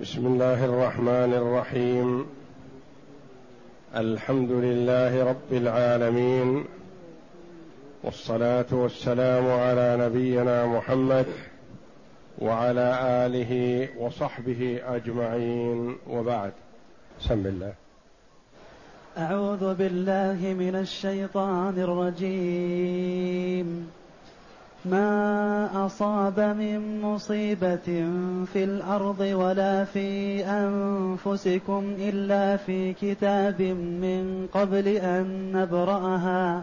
بسم الله الرحمن الرحيم. الحمد لله رب العالمين. والصلاة والسلام على نبينا محمد وعلى آله وصحبه أجمعين. وبعد. سم الله. أعوذ بالله من الشيطان الرجيم. ما اصاب من مصيبه في الأرض ولا في انفسكم الا في كتاب من قبل ان نبراها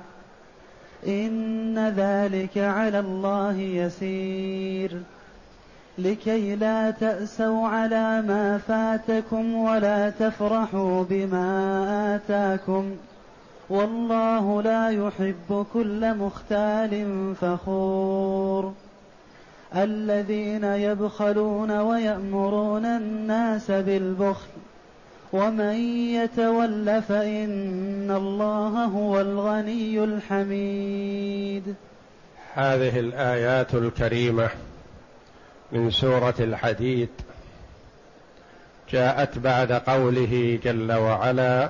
ان ذلك على الله يسير لكي لا تاسوا على ما فاتكم ولا تفرحوا بما اتاكم والله لا يحب كل مختال فخور. الذين يبخلون ويأمرون الناس بالبخل ومن يتول فإن الله هو الغني الحميد. هذه الآيات الكريمة من سورة الحديد جاءت بعد قوله جل وعلا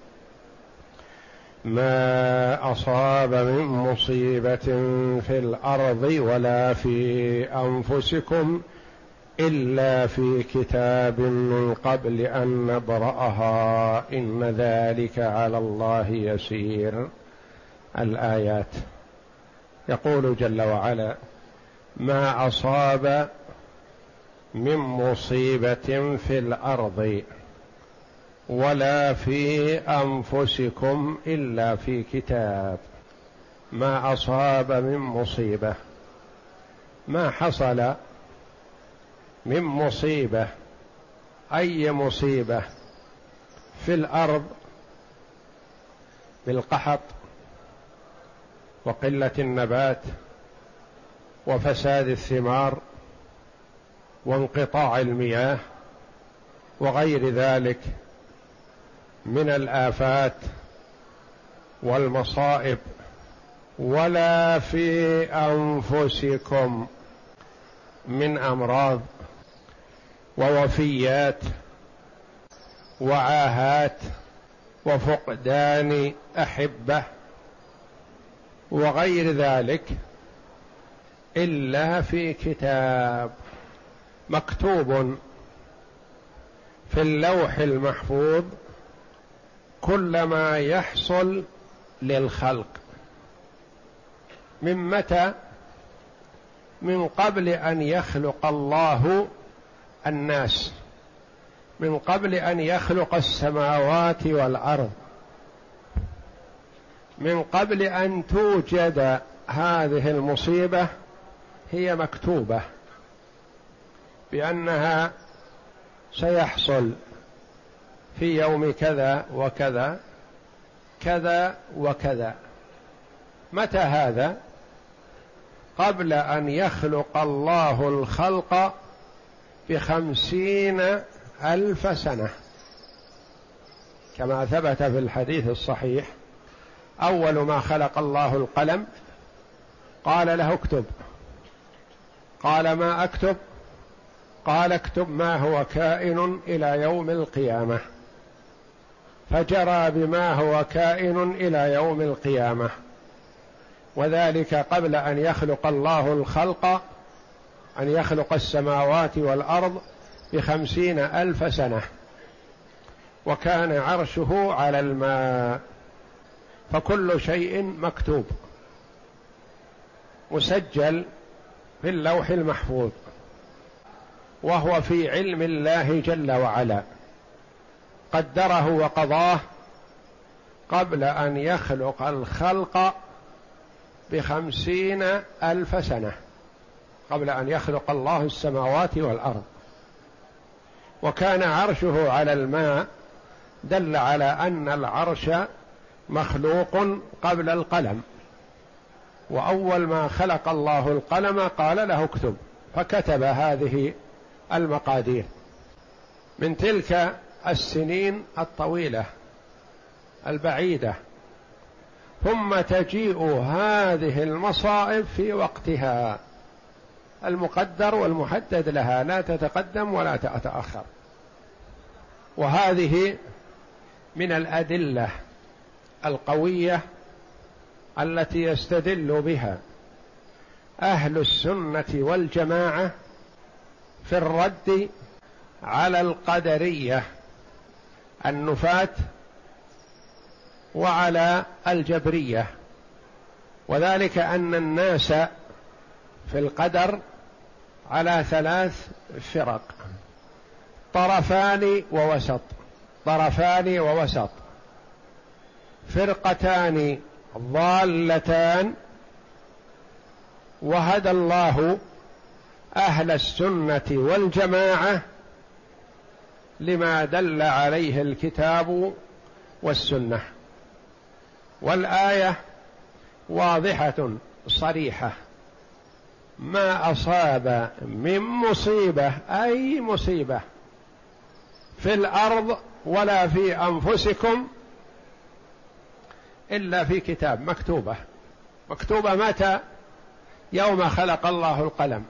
ما أصاب من مصيبة في الأرض ولا في أنفسكم إلا في كتاب من قبل أن نبرأها. إن ذلك على الله يسير. الآيات. يقول جل وعلا ما أصاب من مصيبة في الأرض ولا في أنفسكم إلا في كتاب. ما أصاب من مصيبة. ما حصل من مصيبة. أي مصيبة. في الأرض. بالقحط وقلة النبات. وفساد الثمار. وانقطاع المياه. وغير ذلك. من الآفات والمصائب ولا في أنفسكم من أمراض ووفيات وعاهات وفقدان أحبة وغير ذلك إلا في كتاب مكتوب في اللوح المحفوظ كل ما يحصل للخلق. من متى؟ من قبل أن يخلق الله الناس. من قبل أن يخلق السماوات والأرض. من قبل أن توجد هذه المصيبة هي مكتوبة بأنها سيحصل في يوم كذا وكذا كذا وكذا. متى هذا؟ قبل أن يخلق الله الخلق بخمسين ألف سنة. كما ثبت في الحديث الصحيح أول ما خلق الله القلم قال له اكتب. قال ما أكتب؟ قال اكتب ما هو كائن إلى يوم القيامة. فجرى بما هو كائن إلى يوم القيامة. وذلك قبل أن يخلق الله الخلق أن يخلق السماوات والأرض بخمسين ألف سنة. وكان عرشه على الماء فكل شيء مكتوب. مسجل في اللوح المحفوظ وهو في علم الله جل وعلا. قدره وقضاه قبل أن يخلق الخلق بخمسين ألف سنة قبل أن يخلق الله السماوات والأرض. وكان عرشه على الماء دل على أن العرش مخلوق قبل القلم. وأول ما خلق الله القلم قال له اكتب فكتب هذه المقادير. من تلك السنين الطويلة البعيدة. ثم تجيء هذه المصائب في وقتها. المقدر والمحدد لها لا تتقدم ولا تتأخر. وهذه من الأدلة القوية التي يستدل بها أهل السنة والجماعة في الرد على القدرية. النفاة وعلى الجبرية. وذلك أن الناس في القدر على ثلاث فرق طرفان ووسط. طرفان ووسط. فرقتان ضالتان. وهدى الله أهل السنة والجماعة لما دل عليه الكتاب والسنة. والآية واضحة صريحة. ما أصاب من مصيبة أي مصيبة في الأرض ولا في أنفسكم إلا في كتاب مكتوبة. مكتوبة متى؟ يوم خلق الله القلم.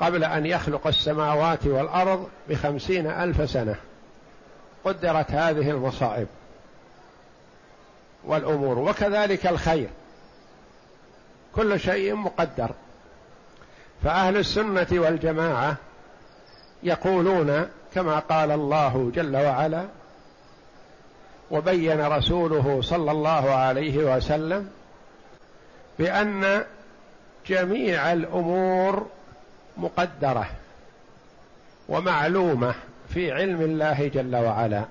قبل أن يخلق السماوات والأرض بخمسين ألف سنة. قدرت هذه المصائب والأمور وكذلك الخير. كل شيء مقدر. فأهل السنة والجماعة يقولون كما قال الله جل وعلا وبين رسوله صلى الله عليه وسلم بأن جميع الأمور مقدرة ومعلومة في علم الله جل وعلا.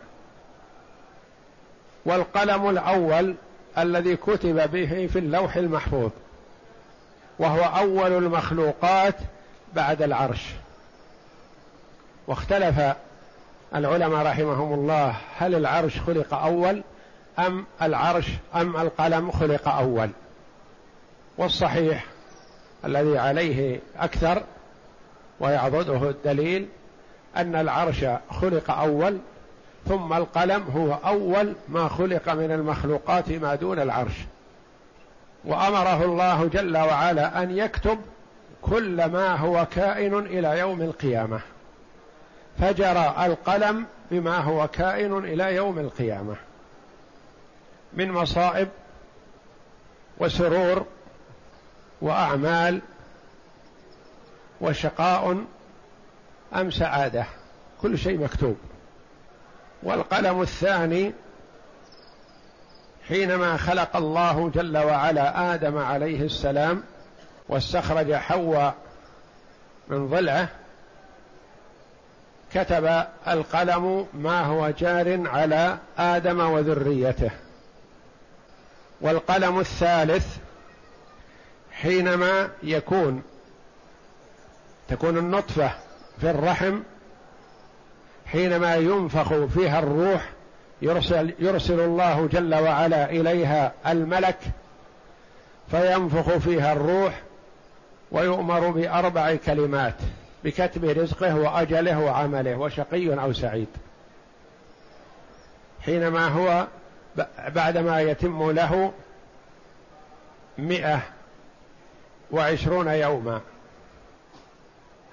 والقلم الأول الذي كتب به في اللوح المحفوظ وهو أول المخلوقات بعد العرش. واختلف العلماء رحمهم الله هل العرش خلق أول أم العرش أم القلم خلق أول. والصحيح الذي عليه أكثر ويعضده الدليل أن العرش خلق أول ثم القلم هو أول ما خلق من المخلوقات ما دون العرش. وأمره الله جل وعلا أن يكتب كل ما هو كائن إلى يوم القيامة. فجرى القلم بما هو كائن إلى يوم القيامة. من مصائب وسرور وأعمال وشقاء أم سعادة؟ كل شيء مكتوب. والقلم الثاني حينما خلق الله جل وعلا آدم عليه السلام واستخرج حواء من ضلعه كتب القلم ما هو جار على آدم وذريته. والقلم الثالث حينما يكون تكون النطفة في الرحم حينما ينفخ فيها الروح يرسل يرسل الله جل وعلا إليها الملك فينفخ فيها الروح ويؤمر بأربع كلمات بكتب رزقه وأجله وعمله وشقي أو سعيد. حينما هو بعدما يتم له مئة وعشرون يوما.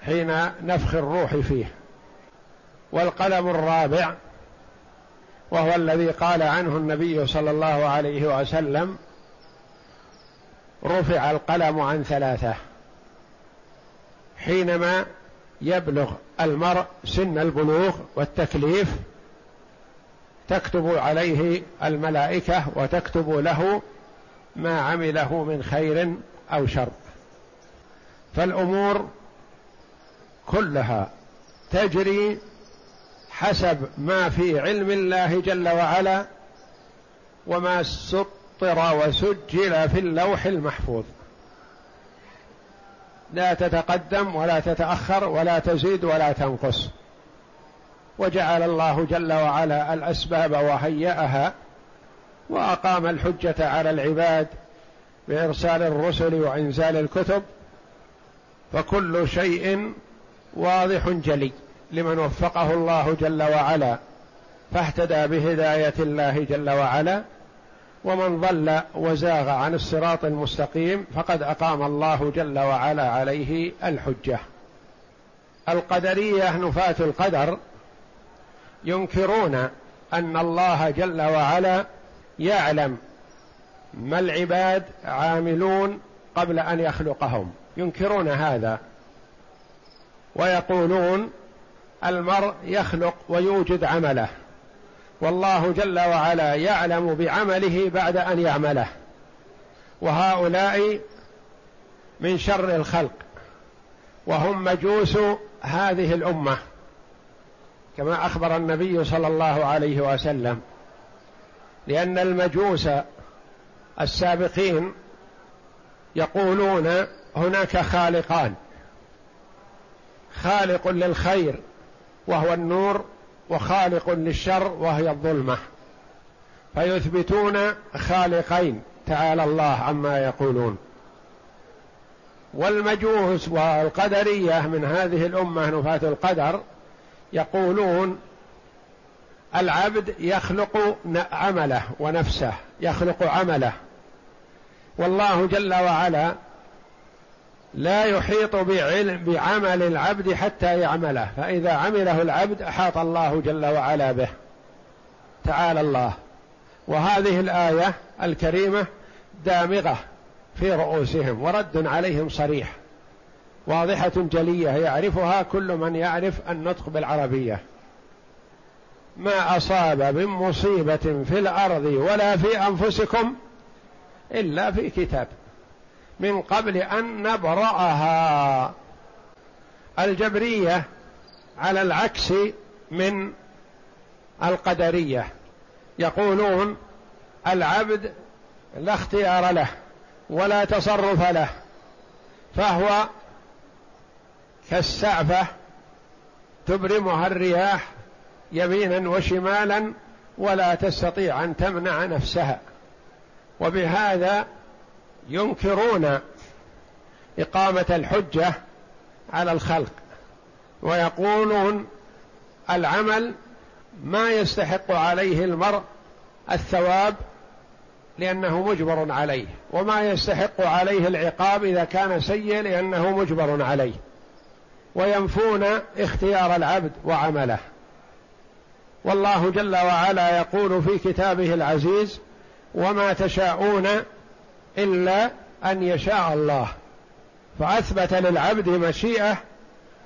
حين نفخ الروح فيه. والقلم الرابع وهو الذي قال عنه النبي صلى الله عليه وسلم رفع القلم عن ثلاثة حينما يبلغ المرء سن البلوغ والتكليف تكتب عليه الملائكة وتكتب له ما عمله من خير أو شر. فالأمور كلها تجري حسب ما في علم الله جل وعلا وما سطر وسجل في اللوح المحفوظ. لا تتقدم ولا تتأخر ولا تزيد ولا تنقص. وجعل الله جل وعلا الأسباب وهيأها وأقام الحجة على العباد بإرسال الرسل وإنزال الكتب. فكل شيء واضح جلي لمن وفقه الله جل وعلا فاهتدى بهداية الله جل وعلا ومن ضل وزاغ عن الصراط المستقيم فقد أقام الله جل وعلا عليه الحجة. القدرية نفاة القدر ينكرون أن الله جل وعلا يعلم ما العباد عاملون قبل أن يخلقهم. ينكرون هذا. ويقولون المرء يخلق ويوجد عمله. والله جل وعلا يعلم بعمله بعد أن يعمله. وهؤلاء من شر الخلق. وهم مجوس هذه الأمة. كما أخبر النبي صلى الله عليه وسلم. لأن المجوس السابقين يقولون هناك خالقان. خالق للخير وهو النور وخالق للشر وهي الظلمة. فيثبتون خالقين تعالى الله عما يقولون. والمجوس والقدرية من هذه الأمة نفاة القدر يقولون العبد يخلق عمله ونفسه يخلق عمله. والله جل وعلا لا يحيط بعلم بعمل العبد حتى يعمله. فإذا عمله العبد أحاط الله جل وعلا به. تعالى الله. وهذه الآية الكريمة دامغة في رؤوسهم ورد عليهم صريح. واضحة جلية. يعرفها كل من يعرف النطق بالعربية. ما أصاب من مصيبة في الأرض ولا في أنفسكم إلا في كتاب. من قبل أن نبرأها. الجبرية على العكس من القدرية. يقولون العبد لا اختيار له ولا تصرف له فهو كالسعفة تبرمها الرياح يمينا وشمالا ولا تستطيع أن تمنع نفسها. وبهذا ينكرون إقامة الحجة على الخلق ويقولون العمل ما يستحق عليه المرء الثواب لأنه مجبر عليه وما يستحق عليه العقاب إذا كان سيء لأنه مجبر عليه وينفون اختيار العبد وعمله. والله جل وعلا يقول في كتابه العزيز وما تشاءون إلا أن يشاء الله فأثبت للعبد مشيئة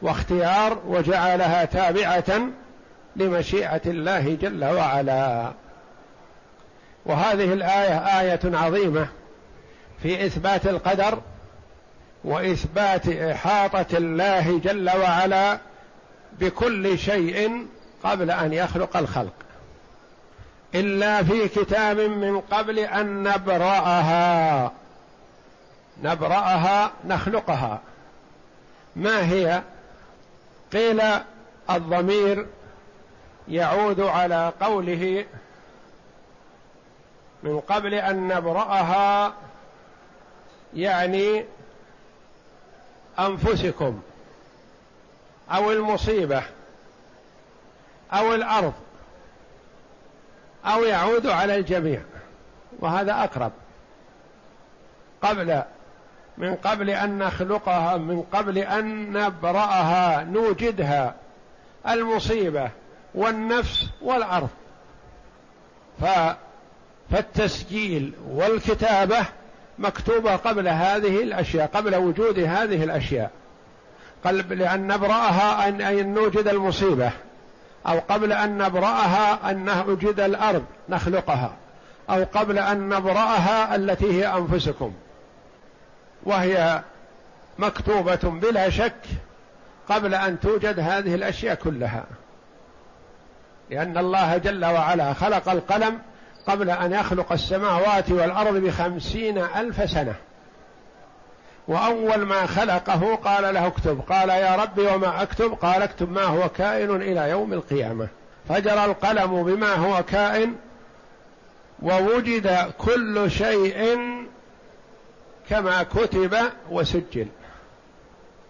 واختيار وجعلها تابعة لمشيئة الله جل وعلا. وهذه الآية آية عظيمة في إثبات القدر وإثبات إحاطة الله جل وعلا بكل شيء قبل أن يخلق الخلق. إلا في كتاب من قبل أن نبرأها. نبرأها نخلقها. ما هي؟ قيل الضمير يعود على قوله من قبل أن نبرأها يعني أنفسكم أو المصيبة أو الأرض. أو يعود على الجميع وهذا أقرب. قبل من قبل أن نخلقها من قبل أن نبرأها نوجدها المصيبة والنفس والأرض. ف فالتسجيل والكتابة مكتوبة قبل هذه الأشياء قبل وجود هذه الأشياء. قبل لأن نبرأها أن نوجد المصيبة. أو قبل أن نبرأها أن نوجد الأرض نخلقها أو قبل أن نبرأها التي هي أنفسكم. وهي مكتوبة بلا شك قبل أن توجد هذه الأشياء كلها. لأن الله جل وعلا خلق القلم قبل أن يخلق السماوات والأرض بخمسين ألف سنة. وأول ما خلقه قال له اكتب. قال يا رب وما أكتب؟ قال اكتب ما هو كائن إلى يوم القيامة. فجرى القلم بما هو كائن ووجد كل شيء كما كتب وسجل.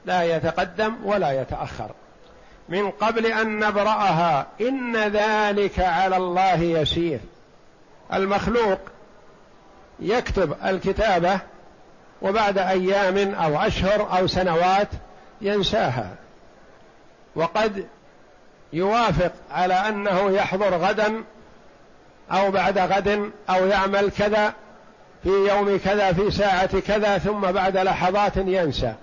لا يتقدم ولا يتأخر. من قبل أن نبرأها إن ذلك على الله يسير. المخلوق يكتب الكتابة وبعد أيام أو أشهر أو سنوات ينساها. وقد يوافق على أنه يحضر غدا أو بعد غد أو يعمل كذا في يوم كذا في ساعة كذا ثم بعد لحظات ينسى.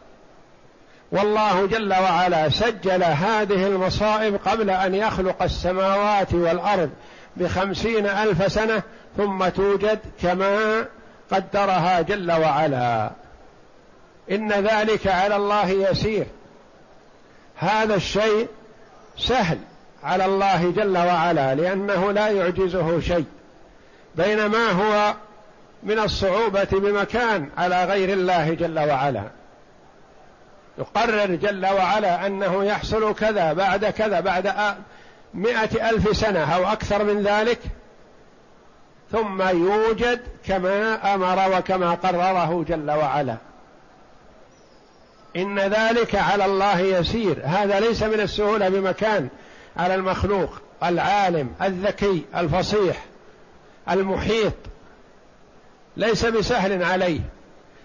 والله جل وعلا سجل هذه المصائب قبل أن يخلق السماوات والأرض بخمسين ألف سنة ثم توجد كما قدرها جل وعلا. إن ذلك على الله يسير. هذا الشيء سهل على الله جل وعلا لأنه لا يعجزه شيء. بينما هو من الصعوبة بمكان على غير الله جل وعلا. يقرر جل وعلا أنه يحصل كذا بعد كذا بعد مئة ألف سنة أو أكثر من ذلك ثم يوجد كما أمر وكما قرره جل وعلا. إن ذلك على الله يسير. هذا ليس من السهولة بمكان على المخلوق العالم الذكي الفصيح المحيط. ليس بسهل عليه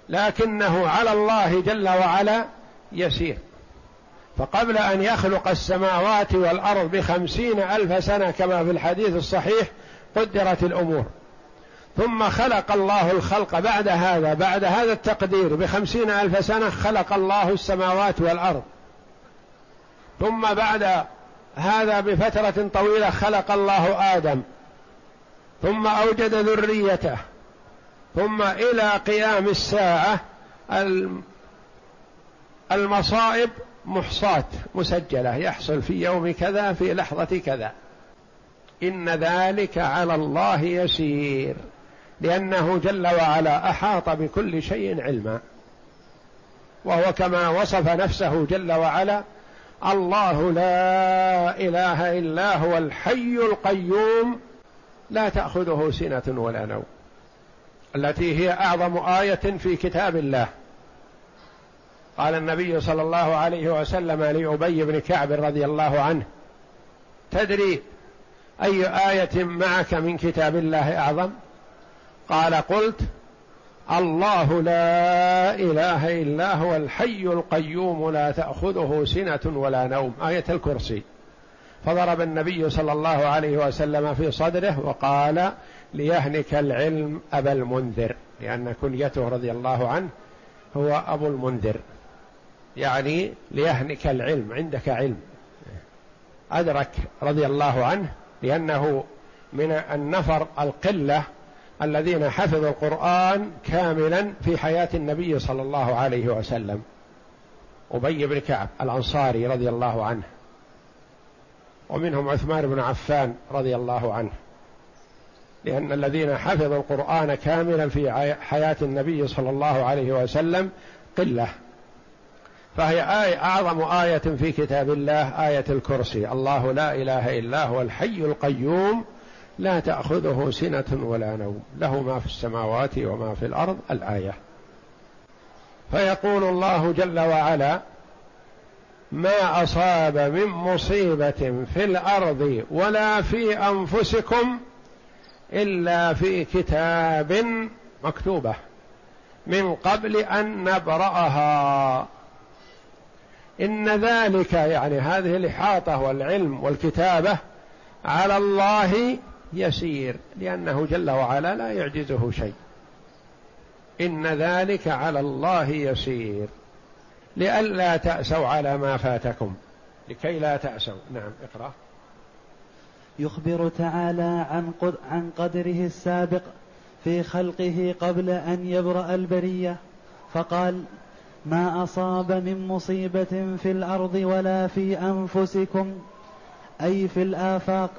لكنه على الله جل وعلا يسير. فقبل أن يخلق السماوات والأرض بخمسين ألف سنة كما في الحديث الصحيح قدرت الأمور. ثم خلق الله الخلق بعد هذا بعد هذا التقدير بخمسين ألف سنة خلق الله السماوات والأرض. ثم بعد هذا بفترة طويلة خلق الله آدم. ثم أوجد ذريته. ثم إلى قيام الساعة المصائب محصاة مسجلة. يحصل في يوم كذا في لحظة كذا. إن ذلك على الله يسير لأنه جل وعلا أحاط بكل شيء علما. وهو كما وصف نفسه جل وعلا الله لا إله إلا هو الحي القيوم لا تأخذه سنة ولا نوم. التي هي أعظم آية في كتاب الله. قال النبي صلى الله عليه وسلم لأبي بن كعب رضي الله عنه تدري أي آية معك من كتاب الله أعظم؟ قال قلت الله لا إله إلا هو الحي القيوم لا تأخذه سنة ولا نوم. آية الكرسي. فضرب النبي صلى الله عليه وسلم في صدره وقال ليهنك العلم أبا المنذر لأن كنيته رضي الله عنه هو أبو المنذر. يعني ليهنك العلم عندك علم. أدرك رضي الله عنه لأنه من النفر القلة الذين حفظوا القرآن كاملا في حياة النبي صلى الله عليه وسلم. أبي بن كعب الأنصاري رضي الله عنه ومنهم عثمان بن عفان رضي الله عنه لأن الذين حفظوا القرآن كاملا في حياة النبي صلى الله عليه وسلم قلة. فهي آية أعظم آية في كتاب الله آية الكرسي. الله لا إله إلا هو الحي القيوم لا تأخذه سنة ولا نوم. له ما في السماوات وما في الأرض الآية. فيقول الله جل وعلا ما أصاب من مصيبة في الأرض ولا في أنفسكم إلا في كتاب مكتوبة من قبل أن نبرأها. إن ذلك يعني هذه الإحاطة والعلم والكتابة على الله يسير لأنه جل وعلا لا يعجزه شيء. إن ذلك على الله يسير. لئلا تأسوا على ما فاتكم. لكي لا تأسوا. نعم اقرأ. يخبر تعالى عن عن قدره السابق في خلقه قبل أن يبرأ البرية فقال ما أصاب من مصيبة في الأرض ولا في أنفسكم أي في الآفاق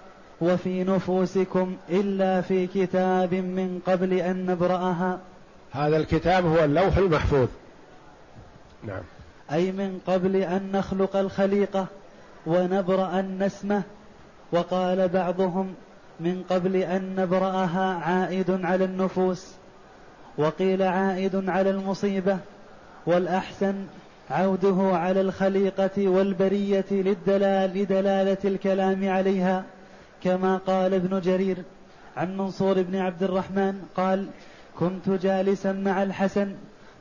وفي نفوسكم إلا في كتاب من قبل أن نبرأها. هذا الكتاب هو اللوح المحفوظ. نعم. أي من قبل أن نخلق الخليقة ونبرأ النسمة. وقال بعضهم من قبل أن نبرأها عائد على النفوس وقيل عائد على المصيبة. والأحسن عوده على الخليقة والبرية للدلال لدلالة الكلام عليها كما قال ابن جرير عن منصور بن عبد الرحمن قال كنت جالسا مع الحسن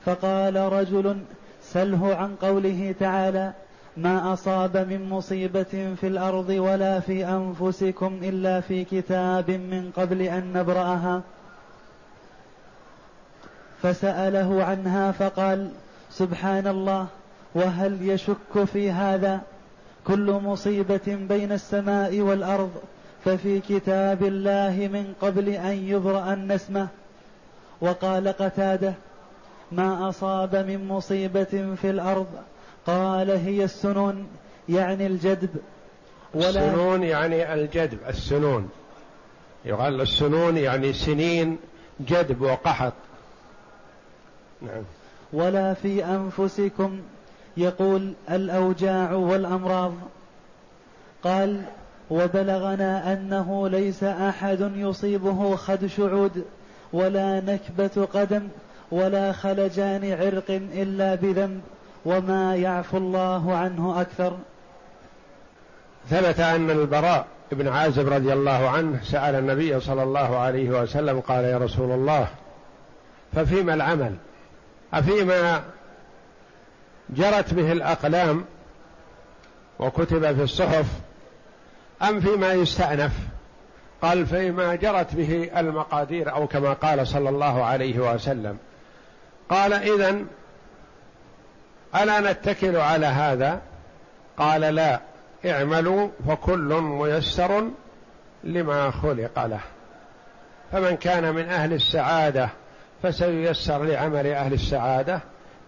فقال رجل سله عن قوله تعالى ما أصاب من مصيبة في الأرض ولا في أنفسكم إلا في كتاب من قبل أن نبرأها. فسأله عنها فقال سبحان الله وهل يشك في هذا؟ كل مصيبة بين السماء والأرض ففي كتاب الله من قبل أن يبرأ النسمة. وقال قتادة ما أصاب من مصيبة في الأرض؟ قال هي السنون يعني الجدب. ولا السنون يعني الجدب السنون. يقال السنون يعني سنين جدب وقحط. نعم. ولا في أنفسكم. يقول الأوجاع والأمراض. قال وبلغنا أنه ليس أحد يصيبه خد شعود ولا نكبة قدم ولا خلجان عرق إلا بذنب وما يعفو الله عنه أكثر. ثبت أن البراء بن عازب رضي الله عنه سأل النبي صلى الله عليه وسلم قال يا رسول الله ففيما العمل؟ أفيما جرت به الأقلام وكتب في الصحف أم فيما يستأنف؟ قال فيما جرت به المقادير أو كما قال صلى الله عليه وسلم. قال إذن ألا نتكل على هذا؟ قال لا اعملوا فكل ميسر لما خلق له. فمن كان من أهل السعادة فسييسر لعمل أهل السعادة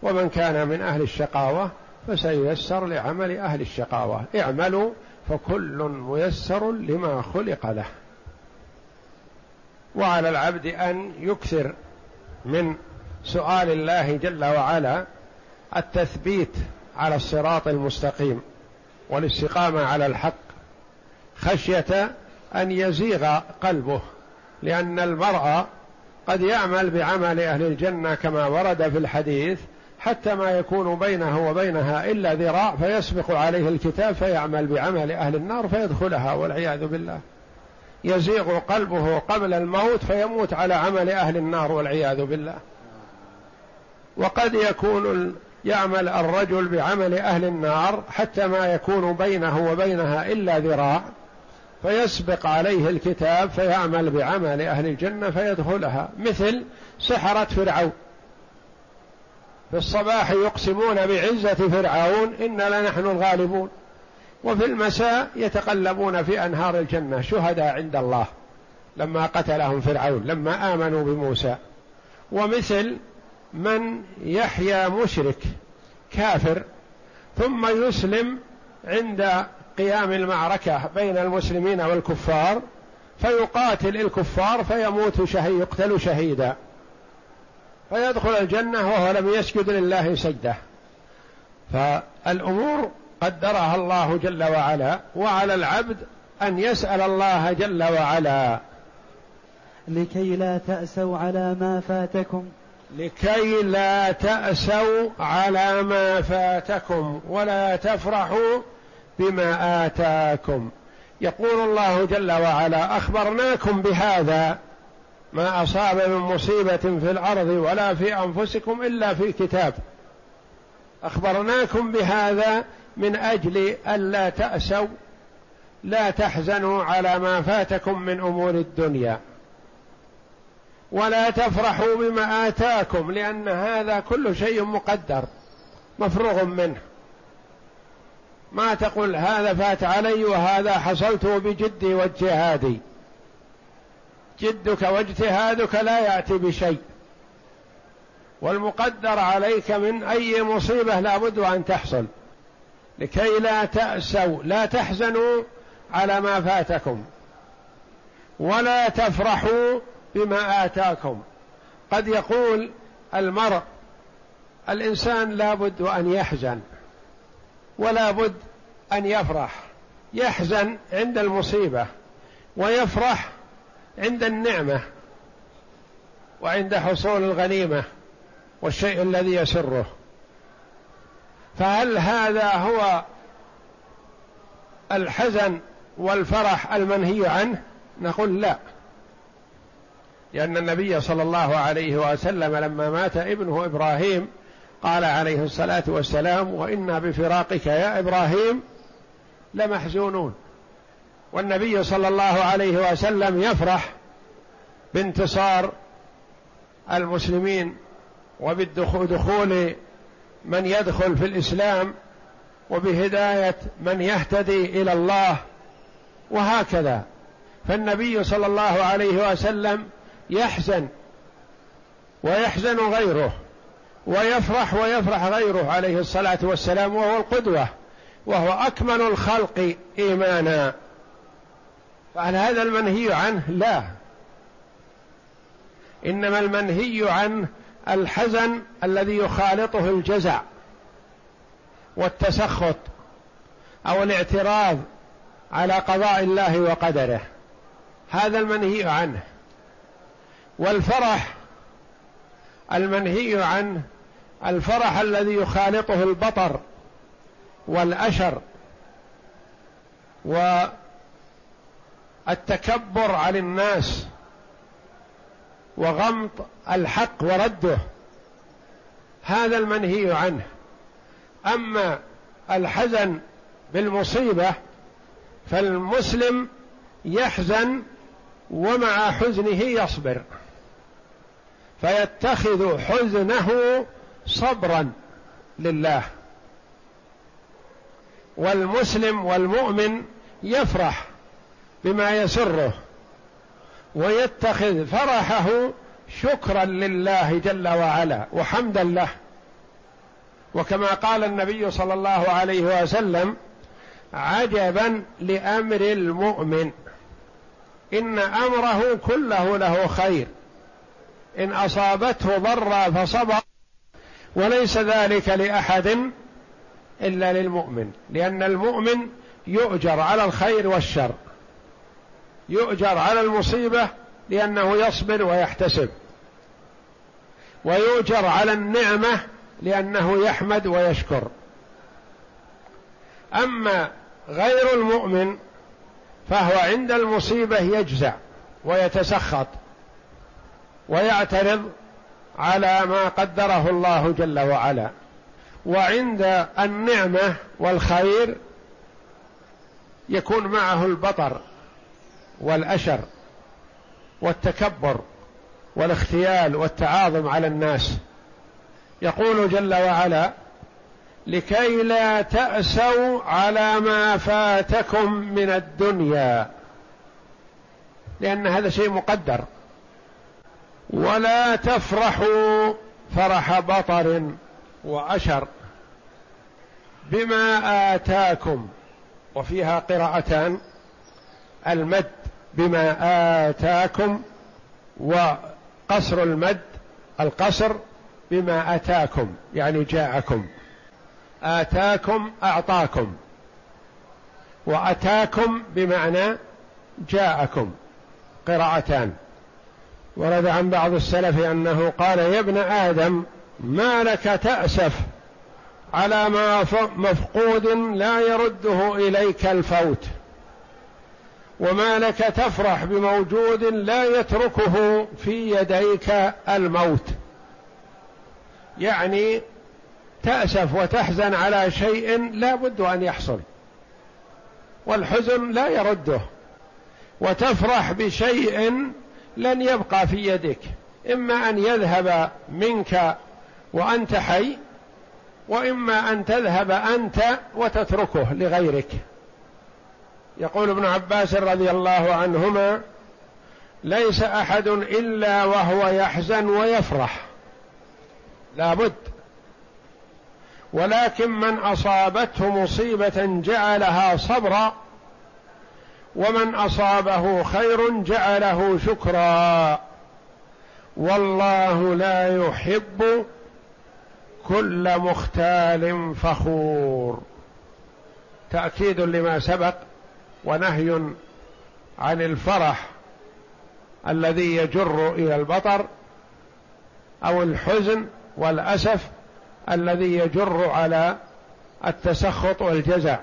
ومن كان من أهل الشقاوة فسييسر لعمل أهل الشقاوة. اعملوا فكل ميسر لما خلق له. وعلى العبد أن يكثر من سؤال الله جل وعلا التثبيت على الصراط المستقيم والاستقامة على الحق خشية أن يزيغ قلبه لأن المرء قد يعمل بعمل أهل الجنة كما ورد في الحديث حتى ما يكون بينه وبينها إلا ذراع فيسبق عليه الكتاب فيعمل بعمل أهل النار فيدخلها والعياذ بالله. يزيغ قلبه قبل الموت فيموت على عمل أهل النار والعياذ بالله. وقد يكون يعمل الرجل بعمل أهل النار حتى ما يكون بينه وبينها إلا ذراع فيسبق عليه الكتاب فيعمل بعمل أهل الجنة فيدخلها مثل سحرة فرعون. في الصباح يقسمون بعزة فرعون أنا لنحن الغالبون. وفي المساء يتقلبون في أنهار الجنة شهداء عند الله لما قتلهم فرعون لما آمنوا بموسى. ومثل من يحيا مشرك كافر ثم يسلم عند قيام المعركة بين المسلمين والكفار فيقاتل الكفار فيموت شهيد يقتل شهيدا. فيدخل الجنة وهو لم يسجد لله سجدة. فالأمور قدرها الله جل وعلا وعلى العبد أن يسأل الله جل وعلا. لكي لا تأسوا على ما فاتكم. لكي لا تأسوا على ما فاتكم. ولا تفرحوا بما آتاكم. يقول الله جل وعلا أخبرناكم بهذا ما أصاب من مصيبة في الأرض ولا في أنفسكم إلا في كتاب أخبرناكم بهذا من أجل ألا تأسوا لا تحزنوا على ما فاتكم من أمور الدنيا. ولا تفرحوا بما آتاكم لأن هذا كل شيء مقدر مفروغ منه. ما تقول هذا فات علي وهذا حصلته بجدي واجتهادي. جدك واجتهادك لا يأتي بشيء. والمقدر عليك من أي مصيبة لابد أن تحصل. لكي لا تأسوا لا تحزنوا على ما فاتكم. ولا تفرحوا بما آتاكم. قد يقول المرء الإنسان لابد أن يحزن. ولا بد أن يفرح يحزن عند المصيبة ويفرح عند النعمة وعند حصول الغنيمة والشيء الذي يسره. فهل هذا هو الحزن والفرح المنهي عنه؟ نقول لا. لأن النبي صلى الله عليه وسلم لما مات ابنه إبراهيم قال عليه الصلاة والسلام وإنا بفراقك يا إبراهيم لمحزونون. والنبي صلى الله عليه وسلم يفرح بانتصار المسلمين وبدخول من يدخل في الإسلام وبهداية من يهتدي إلى الله وهكذا. فالنبي صلى الله عليه وسلم يحزن ويحزن غيره ويفرح ويفرح غيره عليه الصلاة والسلام وهو القدوة. وهو أكمل الخلق إيمانا. فهل هذا المنهي عنه؟ لا. إنما المنهي عنه الحزن الذي يخالطه الجزع والتسخط أو الاعتراض على قضاء الله وقدره. هذا المنهي عنه. والفرح المنهي عنه الفرح الذي يخالطه البطر والأشر والتكبر على الناس وغمط الحق ورده هذا المنهي عنه. أما الحزن بالمصيبة فالمسلم يحزن ومع حزنه يصبر فيتخذ حزنه صبرا لله. والمسلم والمؤمن يفرح بما يسره ويتخذ فرحه شكرا لله جل وعلا وحمدا له. وكما قال النبي صلى الله عليه وسلم عجبا لأمر المؤمن. إن أمره كله له خير. إن أصابته ضرا فصبر. وليس ذلك لأحد. إلا للمؤمن لأن المؤمن يؤجر على الخير والشر. يؤجر على المصيبة لأنه يصبر ويحتسب. ويؤجر على النعمة لأنه يحمد ويشكر. أما غير المؤمن فهو عند المصيبة يجزع ويتسخط ويعترض على ما قدره الله جل وعلا. وعند النعمة والخير يكون معه البطر والأشر والتكبر والاختيال والتعاظم على الناس. يقول جل وعلا لكي لا تأسوا على ما فاتكم من الدنيا لأن هذا شيء مقدر. ولا تفرحوا فرح بطر وأشر. بما آتاكم. وفيها قراءتان. المد بما آتاكم وقصر المد القصر بما آتاكم يعني جاءكم. آتاكم أعطاكم. وأتاكم بمعنى جاءكم. قراءتان. ورد عن بعض السلف أنه قال يا ابن آدم ما لك تأسف؟ على ما مفقود لا يرده إليك الفوت. وما لك تفرح بموجود لا يتركه في يديك الموت. يعني تأسف وتحزن على شيء لا بد أن يحصل. والحزن لا يرده. وتفرح بشيء لن يبقى في يدك. إما أن يذهب منك وأنت حي وإما أن تذهب أنت وتتركه لغيرك. يقول ابن عباس رضي الله عنهما ليس أحد إلا وهو يحزن ويفرح. لابد ولكن من أصابته مصيبة جعلها صبرا ومن أصابه خير جعله شكرا. والله لا يحب كل مختال فخور. تأكيد لما سبق ونهي عن الفرح الذي يجر إلى البطر أو الحزن والأسف الذي يجر على التسخط والجزع.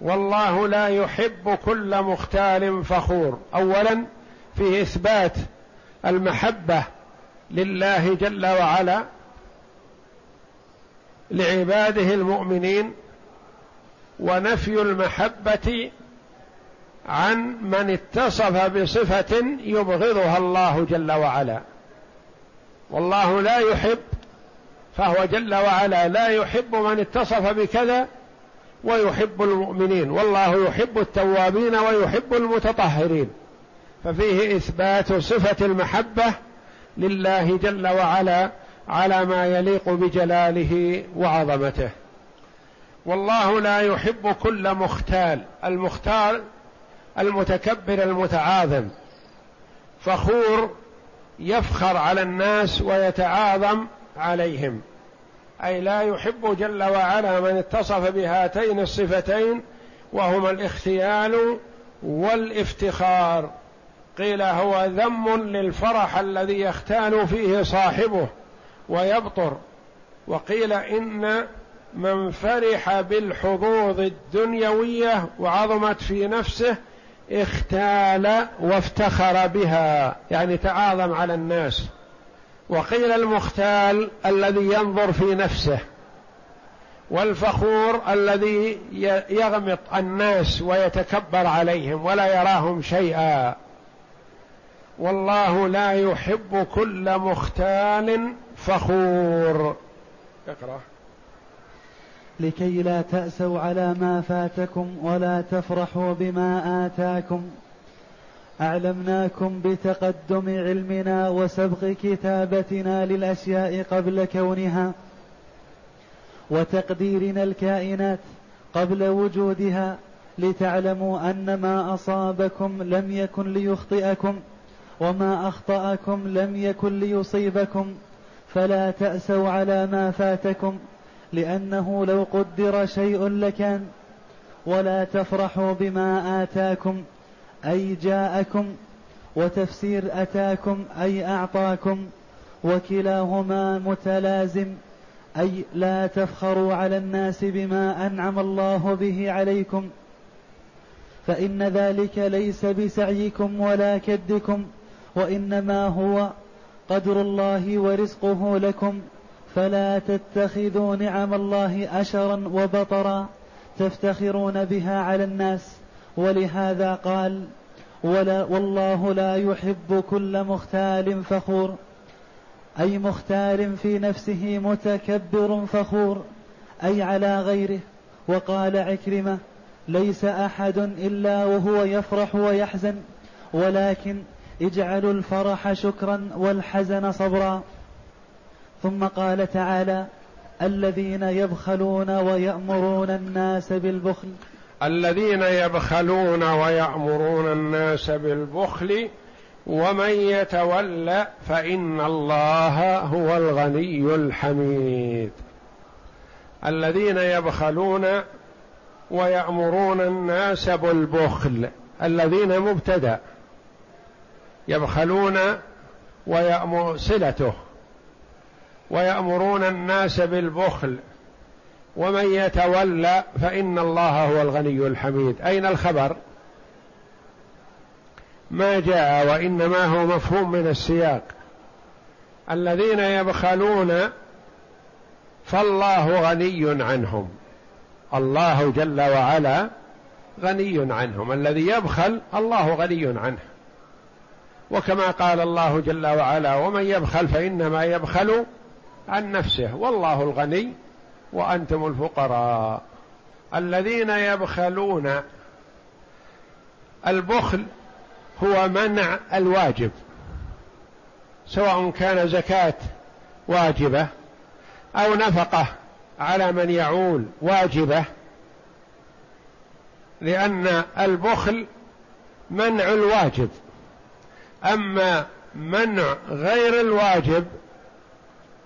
والله لا يحب كل مختال فخور. اولا في إثبات المحبة لله جل وعلا لعباده المؤمنين ونفي المحبة عن من اتصف بصفة يبغضها الله جل وعلا. والله لا يحب فهو جل وعلا لا يحب من اتصف بكذا ويحب المؤمنين. والله يحب التوابين ويحب المتطهرين. ففيه إثبات صفة المحبة لله جل وعلا على ما يليق بجلاله وعظمته. والله لا يحب كل مختال المختال المتكبر المتعاظم. فخور يفخر على الناس ويتعاظم عليهم. أي لا يحب جل وعلا من اتصف بهاتين الصفتين وهما الاختيال والافتخار. قيل هو ذم للفرح الذي يختال فيه صاحبه. ويبطر. وقيل إن من فرح بالحظوظ الدنيوية وعظمت في نفسه اختال وافتخر بها يعني تعاظم على الناس. وقيل المختال الذي ينظر في نفسه والفخور الذي يغمط الناس ويتكبر عليهم ولا يراهم شيئا. والله لا يحب كل مختال فخور. اقرأ. لكي لا تأسوا على ما فاتكم ولا تفرحوا بما آتاكم. أعلمناكم بتقدم علمنا وسبق كتابتنا للأشياء قبل كونها وتقديرنا الكائنات قبل وجودها لتعلموا أن ما أصابكم لم يكن ليخطئكم وما أخطأكم لم يكن ليصيبكم. فلا تأسوا على ما فاتكم لأنه لو قدر شيء لكان. ولا تفرحوا بما آتاكم أي جاءكم وتفسير أتاكم أي أعطاكم. وكلاهما متلازم أي لا تفخروا على الناس بما أنعم الله به عليكم. فإن ذلك ليس بسعيكم ولا كدكم وإنما هو قدر الله ورزقه لكم فلا تتخذوا نعم الله أشرا وبطرا تفتخرون بها على الناس. ولهذا قال ولا والله لا يحب كل مختال فخور أي مختال في نفسه متكبر فخور أي على غيره. وقال عكرمة ليس أحد إلا وهو يفرح ويحزن ولكن اجعلوا الفرح شكرا والحزن صبرا. ثم قال تعالى الذين يبخلون ويأمرون الناس بالبخل. الذين يبخلون ويأمرون الناس بالبخل ومن يتولى فإن الله هو الغني الحميد. الذين يبخلون ويأمرون الناس بالبخل. الذين مبتدأ. يبخلون ويأمر صلته ويأمرون الناس بالبخل ومن يتولى فإن الله هو الغني الحميد. أين الخبر؟ ما جاء وإنما هو مفهوم من السياق. الذين يبخلون فالله غني عنهم الله جل وعلا غني عنهم. الذي يبخل الله غني عنه. وكما قال الله جل وعلا ومن يبخل فإنما يبخل عن نفسه. والله الغني وأنتم الفقراء. الذين يبخلون البخل هو منع الواجب سواء كان زكاة واجبة أو نفقة على من يعول واجبة لأن البخل منع الواجب. أما منع غير الواجب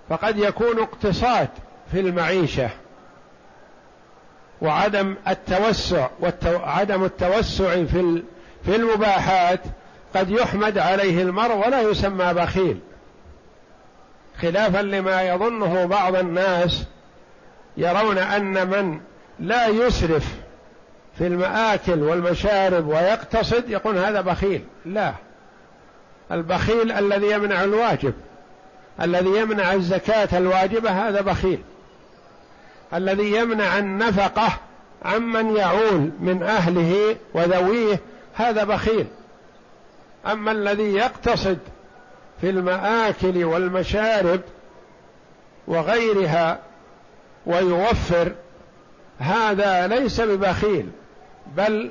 فقد يكون اقتصاد في المعيشة وعدم التوسع وعدم التوسع في في المباحات قد يحمد عليه المرء ولا يسمى بخيل. خلافا لما يظنه بعض الناس يرون أن من لا يسرف في المآكل والمشارب ويقتصد يقول هذا بخيل. لا. البخيل الذي يمنع الواجب الذي يمنع الزكاة الواجبة هذا بخيل. الذي يمنع النفقة عمن يعول من أهله وذويه هذا بخيل. أما الذي يقتصد في المآكل والمشارب وغيرها ويوفر هذا ليس ببخيل بل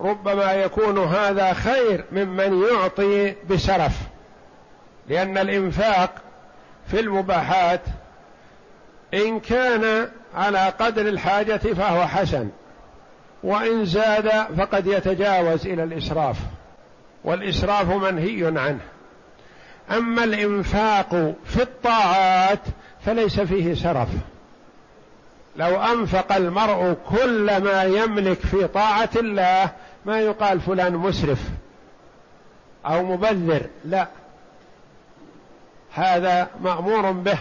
ربما يكون هذا خير ممن يعطي بسرف لأن الإنفاق في المباحات إن كان على قدر الحاجة فهو حسن وإن زاد فقد يتجاوز إلى الإسراف والإسراف منهي عنه. أما الإنفاق في الطاعات فليس فيه سرف لو أنفق المرء كل ما يملك في طاعة الله ما يقال فلان مسرف أو مبذر لا. هذا مأمور به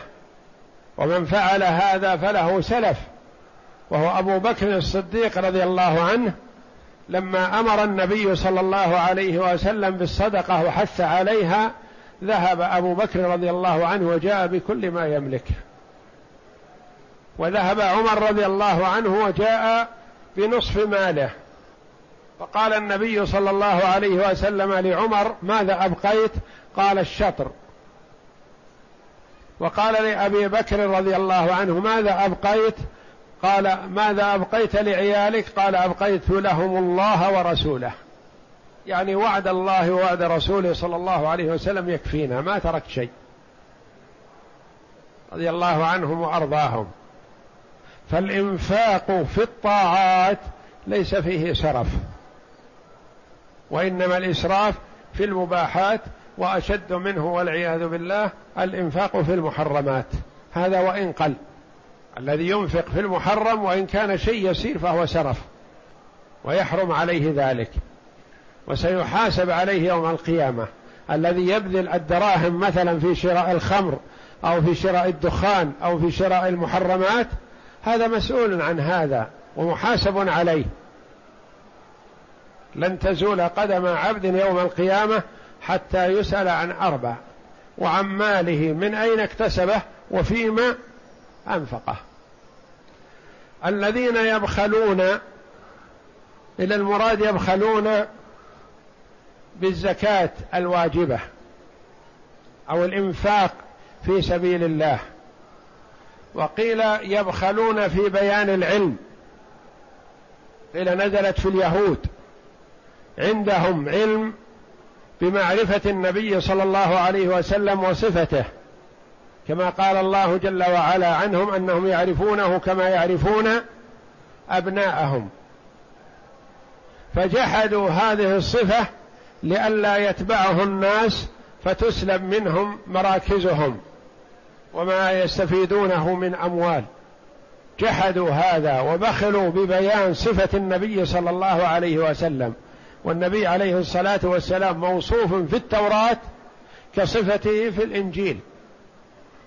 ومن فعل هذا فله سلف. وهو أبو بكر الصديق رضي الله عنه لما أمر النبي صلى الله عليه وسلم بالصدقة وحث عليها ذهب أبو بكر رضي الله عنه وجاء بكل ما يملك. وذهب عمر رضي الله عنه وجاء بنصف ماله. فقال النبي صلى الله عليه وسلم لعمر ماذا أبقيت؟ قال الشطر. وقال لأبي بكر رضي الله عنه ماذا أبقيت؟ قال ماذا أبقيت لعيالك؟ قال أبقيت لهم الله ورسوله. يعني وعد الله ووعد رسوله صلى الله عليه وسلم يكفينا ما ترك شيء. رضي الله عنهم وأرضاهم. فالإنفاق في الطاعات ليس فيه سرف وإنما الإسراف في المباحات وأشد منه والعياذ بالله الإنفاق في المحرمات. هذا وإن قل الذي ينفق في المحرم وإن كان شيء يسير فهو سرف ويحرم عليه ذلك وسيحاسب عليه يوم القيامة. الذي يبذل الدراهم مثلا في شراء الخمر أو في شراء الدخان أو في شراء المحرمات هذا مسؤول عن هذا ومحاسب عليه. لن تزول قدم عبد يوم القيامة حتى يسأل عن أربع وعن ماله من أين اكتسبه وفيما أنفقه. الذين يبخلون إلى المراد يبخلون بالزكاة الواجبة أو الإنفاق في سبيل الله. وقيل يبخلون في بيان العلم. قيل نزلت في اليهود. عندهم علم بمعرفة النبي صلى الله عليه وسلم وصفته. كما قال الله جل وعلا عنهم أنهم يعرفونه كما يعرفون أبناءهم. فجحدوا هذه الصفة لئلا يتبعه الناس فتسلب منهم مراكزهم. وما يستفيدونه من أموال. جحدوا هذا وبخلوا ببيان صفة النبي صلى الله عليه وسلم. والنبي عليه الصلاة والسلام موصوف في التوراة كصفته في الإنجيل.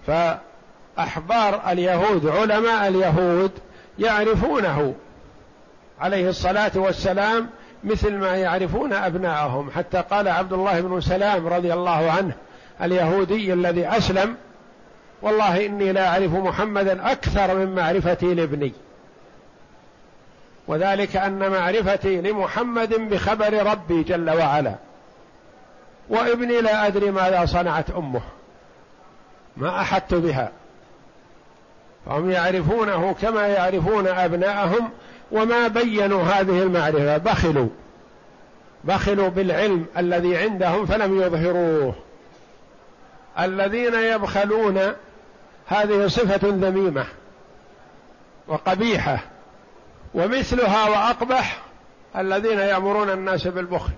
فأحبار اليهود علماء اليهود يعرفونه عليه الصلاة والسلام مثل ما يعرفون أبناءهم. حتى قال عبد الله بن سلام رضي الله عنه اليهودي الذي أسلم والله إني لا أعرف محمدا أكثر من معرفتي لابني. وذلك أن معرفتي لمحمد بخبر ربي جل وعلا. وابني لا أدري ماذا صنعت أمه. ما أحدت بها. فهم يعرفونه كما يعرفون أبناءهم وما بينوا هذه المعرفة. بخلوا. بخلوا بالعلم الذي عندهم فلم يظهروه. الذين يبخلون هذه صفة ذميمة وقبيحة ومثلها وأقبح الذين يأمرون الناس بالبخل.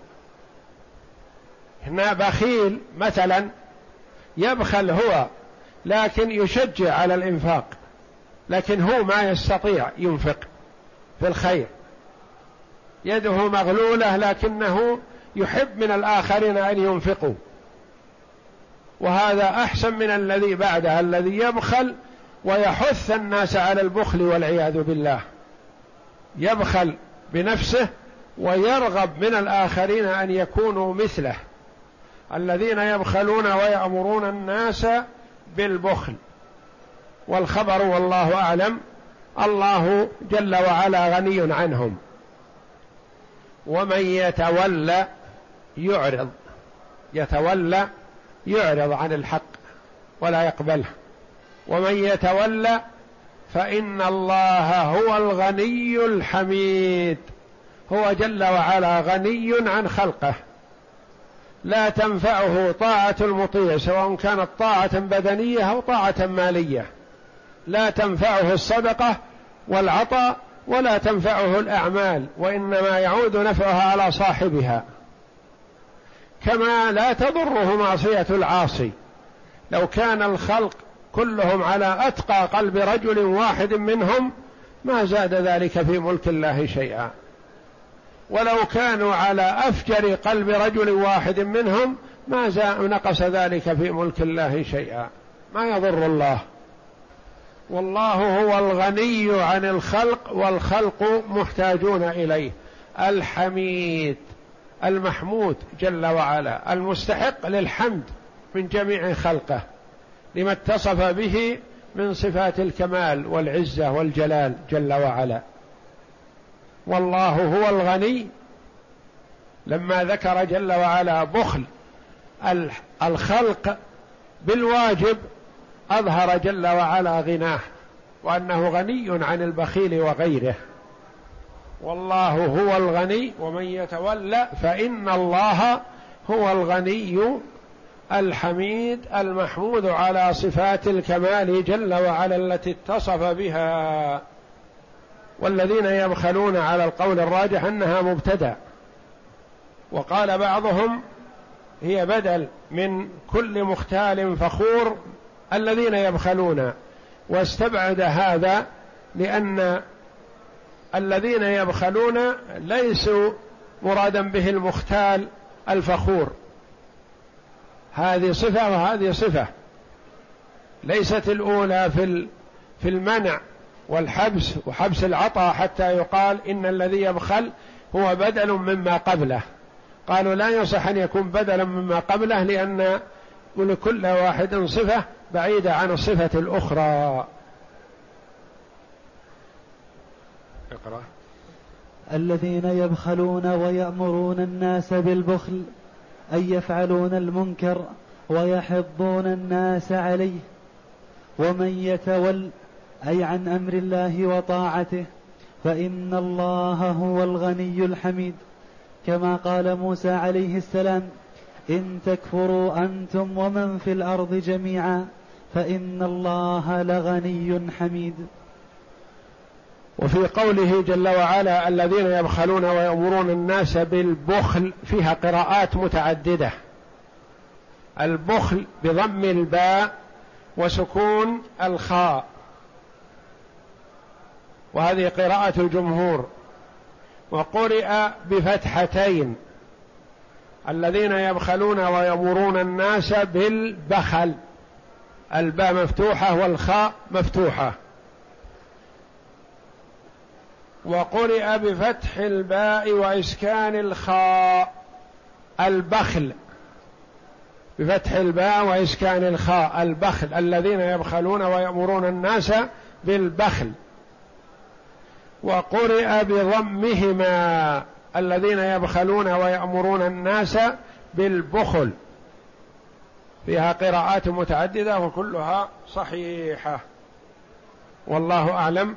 هنا بخيل مثلا يبخل هو لكن يشجع على الإنفاق لكن هو ما يستطيع ينفق في الخير. يده مغلولة لكنه يحب من الآخرين أن ينفقوا. وهذا أحسن من الذي بعده الذي يبخل ويحث الناس على البخل والعياذ بالله. يبخل بنفسه ويرغب من الآخرين أن يكونوا مثله. الذين يبخلون ويأمرون الناس بالبخل. والخبر والله أعلم الله جل وعلا غني عنهم. ومن يتولى يعرض. يتولى يعرض عن الحق ولا يقبله. ومن يتولى فإن الله هو الغني الحميد. هو جل وعلا غني عن خلقه. لا تنفعه طاعة المطيع سواء كانت طاعة بدنية أو طاعة مالية. لا تنفعه الصدقة والعطاء ولا تنفعه الأعمال وإنما يعود نفعها على صاحبها. كما لا تضره معصية العاصي. لو كان الخلق كلهم على أتقى قلب رجل واحد منهم ما زاد ذلك في ملك الله شيئا. ولو كانوا على أفجر قلب رجل واحد منهم ما نقص ذلك في ملك الله شيئا. ما يضر الله. والله هو الغني عن الخلق والخلق محتاجون إليه. الحميد. المحمود جل وعلا المستحق للحمد من جميع خلقه لما اتصف به من صفات الكمال والعزة والجلال جل وعلا. والله هو الغني. لما ذكر جل وعلا بخل الخلق بالواجب أظهر جل وعلا غناه وأنه غني عن البخيل وغيره. والله هو الغني ومن يتولى فإن الله هو الغني الحميد المحمود على صفات الكمال جل وعلا التي اتصف بها. والذين يبخلون على القول الراجح أنها مبتدأ. وقال بعضهم هي بدل من كل مختال فخور الذين يبخلون. واستبعد هذا لأن الذين يبخلون ليسوا مرادا به المختال الفخور. هذه صفة وهذه صفة. ليست الأولى في في المنع والحبس وحبس العطاء حتى يقال إن الذي يبخل هو بدل مما قبله. قالوا لا يصح أن يكون بدلا مما قبله لأن ولكل واحد صفة بعيدة عن الصفة الأخرى. اقرأ. الذين يبخلون ويأمرون الناس بالبخل أي يفعلون المنكر ويحضون الناس عليه. ومن يتول أي عن أمر الله وطاعته فإن الله هو الغني الحميد. كما قال موسى عليه السلام إن تكفروا أنتم ومن في الأرض جميعا فإن الله لغني حميد. وفي قوله جل وعلا الذين يبخلون ويأمرون الناس بالبخل فيها قراءات متعددة. البخل بضم الباء وسكون الخاء. وهذه قراءة الجمهور. وقرئ بفتحتين. الذين يبخلون ويأمرون الناس بالبخل. الباء مفتوحة والخاء مفتوحة. وقرئ بفتح الباء وإسكان الخاء البخل. بفتح الباء وإسكان الخاء البخل. الذين يبخلون ويأمرون الناس بالبخل. وقرئ بضمهما. الذين يبخلون ويأمرون الناس بالبخل. فيها قراءات متعددة وكلها صحيحة. والله أعلم.